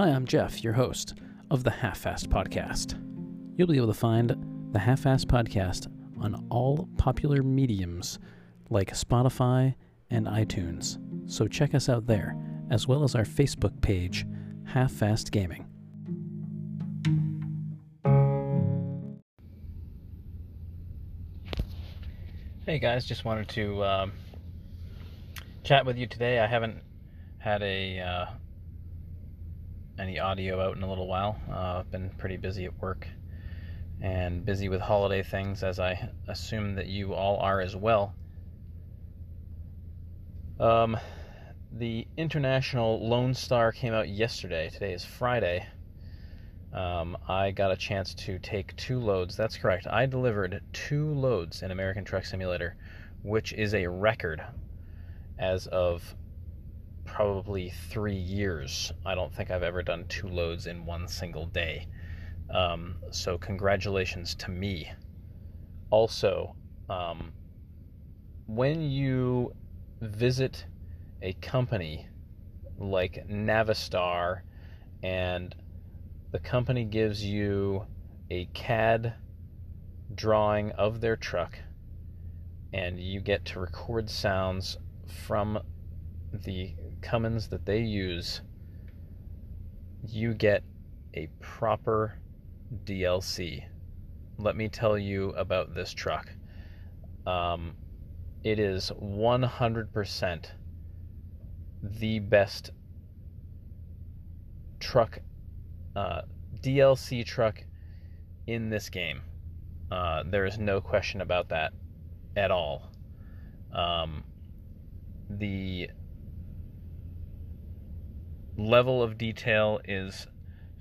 Hi, I'm Jeff, your host of the Half Fast Podcast. You'll be able to find the Half Fast Podcast on all popular mediums like Spotify and iTunes, so check us out there, as well as our Facebook page, Half Fast Gaming. Hey guys, just wanted to um, chat with you today. I haven't had a uh, any audio out in a little while. Uh, I've been pretty busy at work and busy with holiday things, as I assume that you all are as well. Um, the International Lone Star came out yesterday. Today is Friday. Um, I got a chance to take two loads. That's correct. I delivered two loads in American Truck Simulator, which is a record as of probably three years. I don't think I've ever done two loads in one single day. Um, so, congratulations to me. Also, um, when you visit a company like Navistar and the company gives you a CAD drawing of their truck and you get to record sounds from the Cummins that they use, you get a proper DLC. Let me tell you about this truck. Um, it is 100% the best truck, uh, DLC truck in this game. Uh, there is no question about that at all. Um, the level of detail is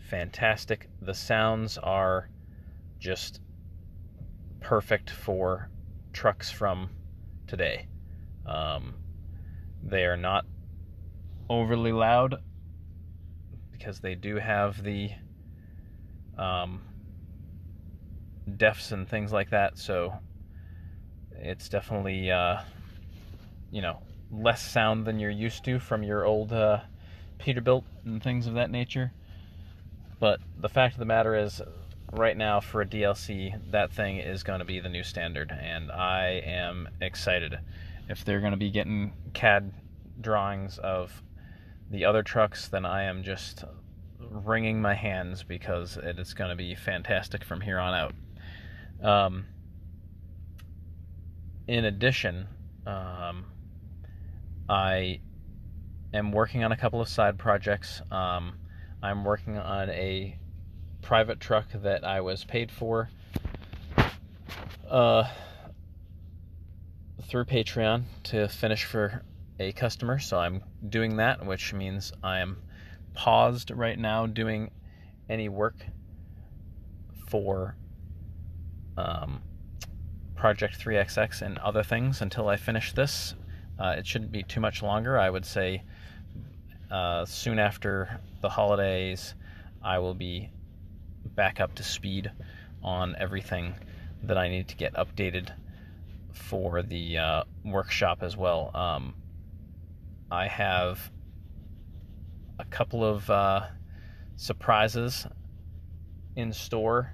fantastic. The sounds are just perfect for trucks from today. Um, they are not overly loud because they do have the um, and things like that. So it's definitely, uh, you know, less sound than you're used to from your old uh, Peterbilt and things of that nature. But the fact of the matter is, right now for a DLC, that thing is going to be the new standard, and I am excited. If they're going to be getting CAD drawings of the other trucks, then I am just wringing my hands because it is going to be fantastic from here on out. Um, in addition, um, I am working on a couple of side projects. Um, I'm working on a private truck that I was paid for uh, through Patreon to finish for a customer. So I'm doing that, which means I'm paused right now doing any work for um, Project 3XX and other things until I finish this. Uh, it shouldn't be too much longer. I would say uh, soon after the holidays, I will be back up to speed on everything that I need to get updated for the uh, workshop as well. Um, I have a couple of uh, surprises in store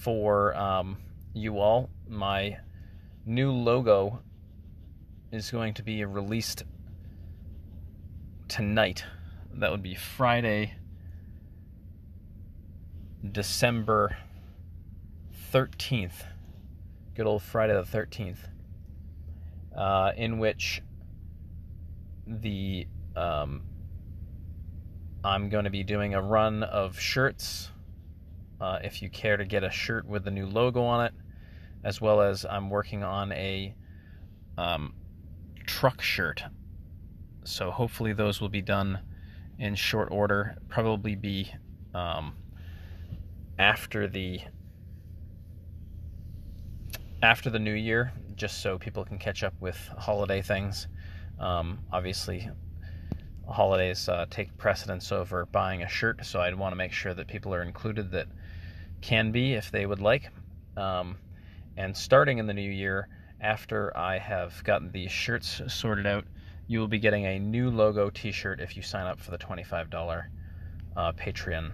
for um, you all. My new logo is going to be released tonight. That would be Friday, December 13th. Good old Friday the 13th. Uh, in which the um, I'm going to be doing a run of shirts. Uh, if you care to get a shirt with the new logo on it, as well as I'm working on a um, truck shirt so hopefully those will be done in short order. Probably be um, after the after the new year, just so people can catch up with holiday things. Um, obviously, holidays uh, take precedence over buying a shirt, so I'd want to make sure that people are included that can be if they would like. Um, and starting in the new year, after I have gotten these shirts sorted out, you will be getting a new logo T-shirt if you sign up for the $25 uh, Patreon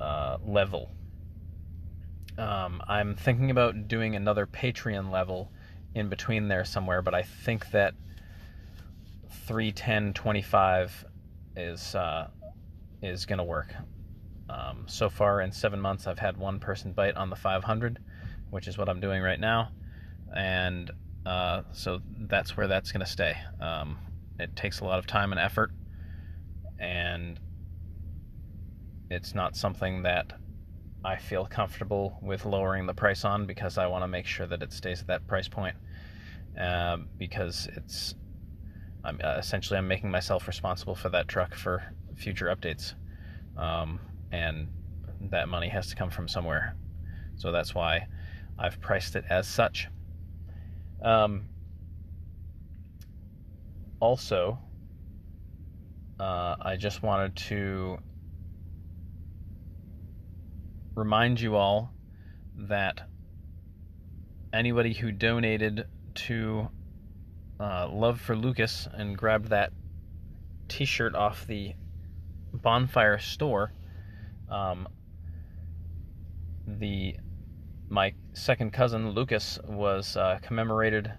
uh, level. Um, I'm thinking about doing another Patreon level in between there somewhere, but I think that 31025 is uh, is gonna work. Um, so far in seven months, I've had one person bite on the 500, which is what I'm doing right now, and uh, so that's where that's gonna stay. Um, it takes a lot of time and effort, and it's not something that I feel comfortable with lowering the price on because I want to make sure that it stays at that price point. Uh, because it's I'm uh, essentially I'm making myself responsible for that truck for future updates, um, and that money has to come from somewhere. So that's why I've priced it as such. Um, also, uh, I just wanted to remind you all that anybody who donated to uh, Love for Lucas and grabbed that t shirt off the bonfire store, um, the my second cousin Lucas was uh, commemorated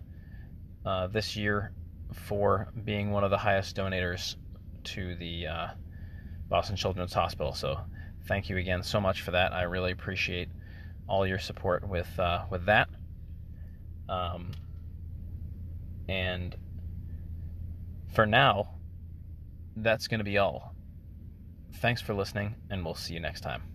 uh, this year for being one of the highest donators to the uh, Boston Children's Hospital. So thank you again so much for that. I really appreciate all your support with uh, with that. Um, and for now, that's going to be all. Thanks for listening, and we'll see you next time.